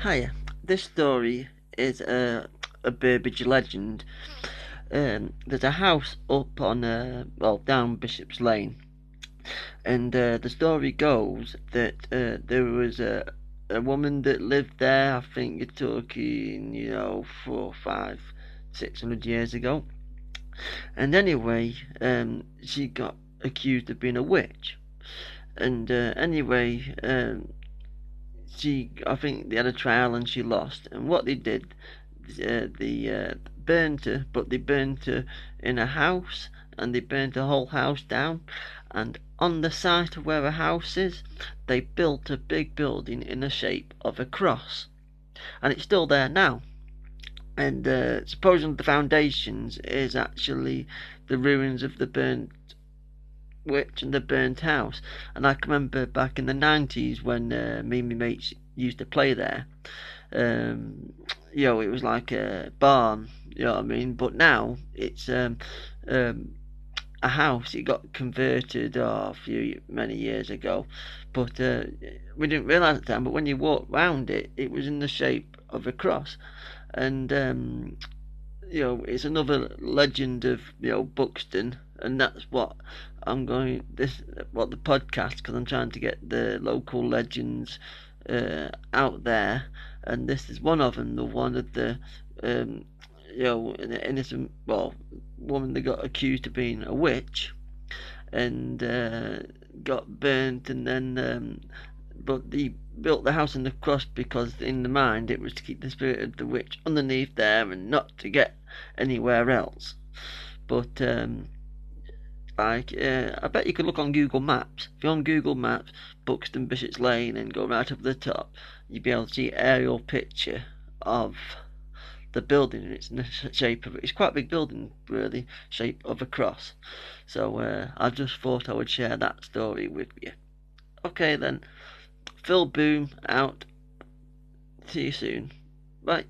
Hiya. This story is a, a Burbage legend. Um, there's a house up on, uh, well, down Bishop's Lane. And uh, the story goes that uh, there was a, a woman that lived there, I think you're talking, you know, four, five, six hundred years ago. And anyway, um, she got accused of being a witch. And uh, anyway, um, she I think they had a trial and she lost. And what they did, uh, they uh, burned her, but they burnt her in a house and they burnt the whole house down. And on the site of where a house is, they built a big building in the shape of a cross, and it's still there now. And uh, supposing the foundations is actually the ruins of the burnt witch and the burnt house. And I can remember back in the nineties when uh, me and my mates used to play there. Um, you know, it was like a barn. You know what I mean? But now it's um, um, a house. It got converted oh, a few many years ago, but uh, we didn't realise at the time. But when you walked round it, it was in the shape of a cross, and um, you know, it's another legend of you know Buxton, and that's what I'm going this what the podcast because I'm trying to get the local legends uh, out there, and this is one of them. The one of the um, you know innocent well woman that got accused of being a witch, and uh, got burnt, and then um, but they built the house in the cross because in the mind it was to keep the spirit of the witch underneath there and not to get anywhere else. But um, like uh, I bet you could look on Google Maps. If you're on Google Maps, Buxton Bishops Lane, and go right up the top, you'll be able to see aerial picture of the building and it's in the shape of it's quite a big building really shape of a cross so uh, I just thought I would share that story with you okay then Phil Boom out. See you soon. Bye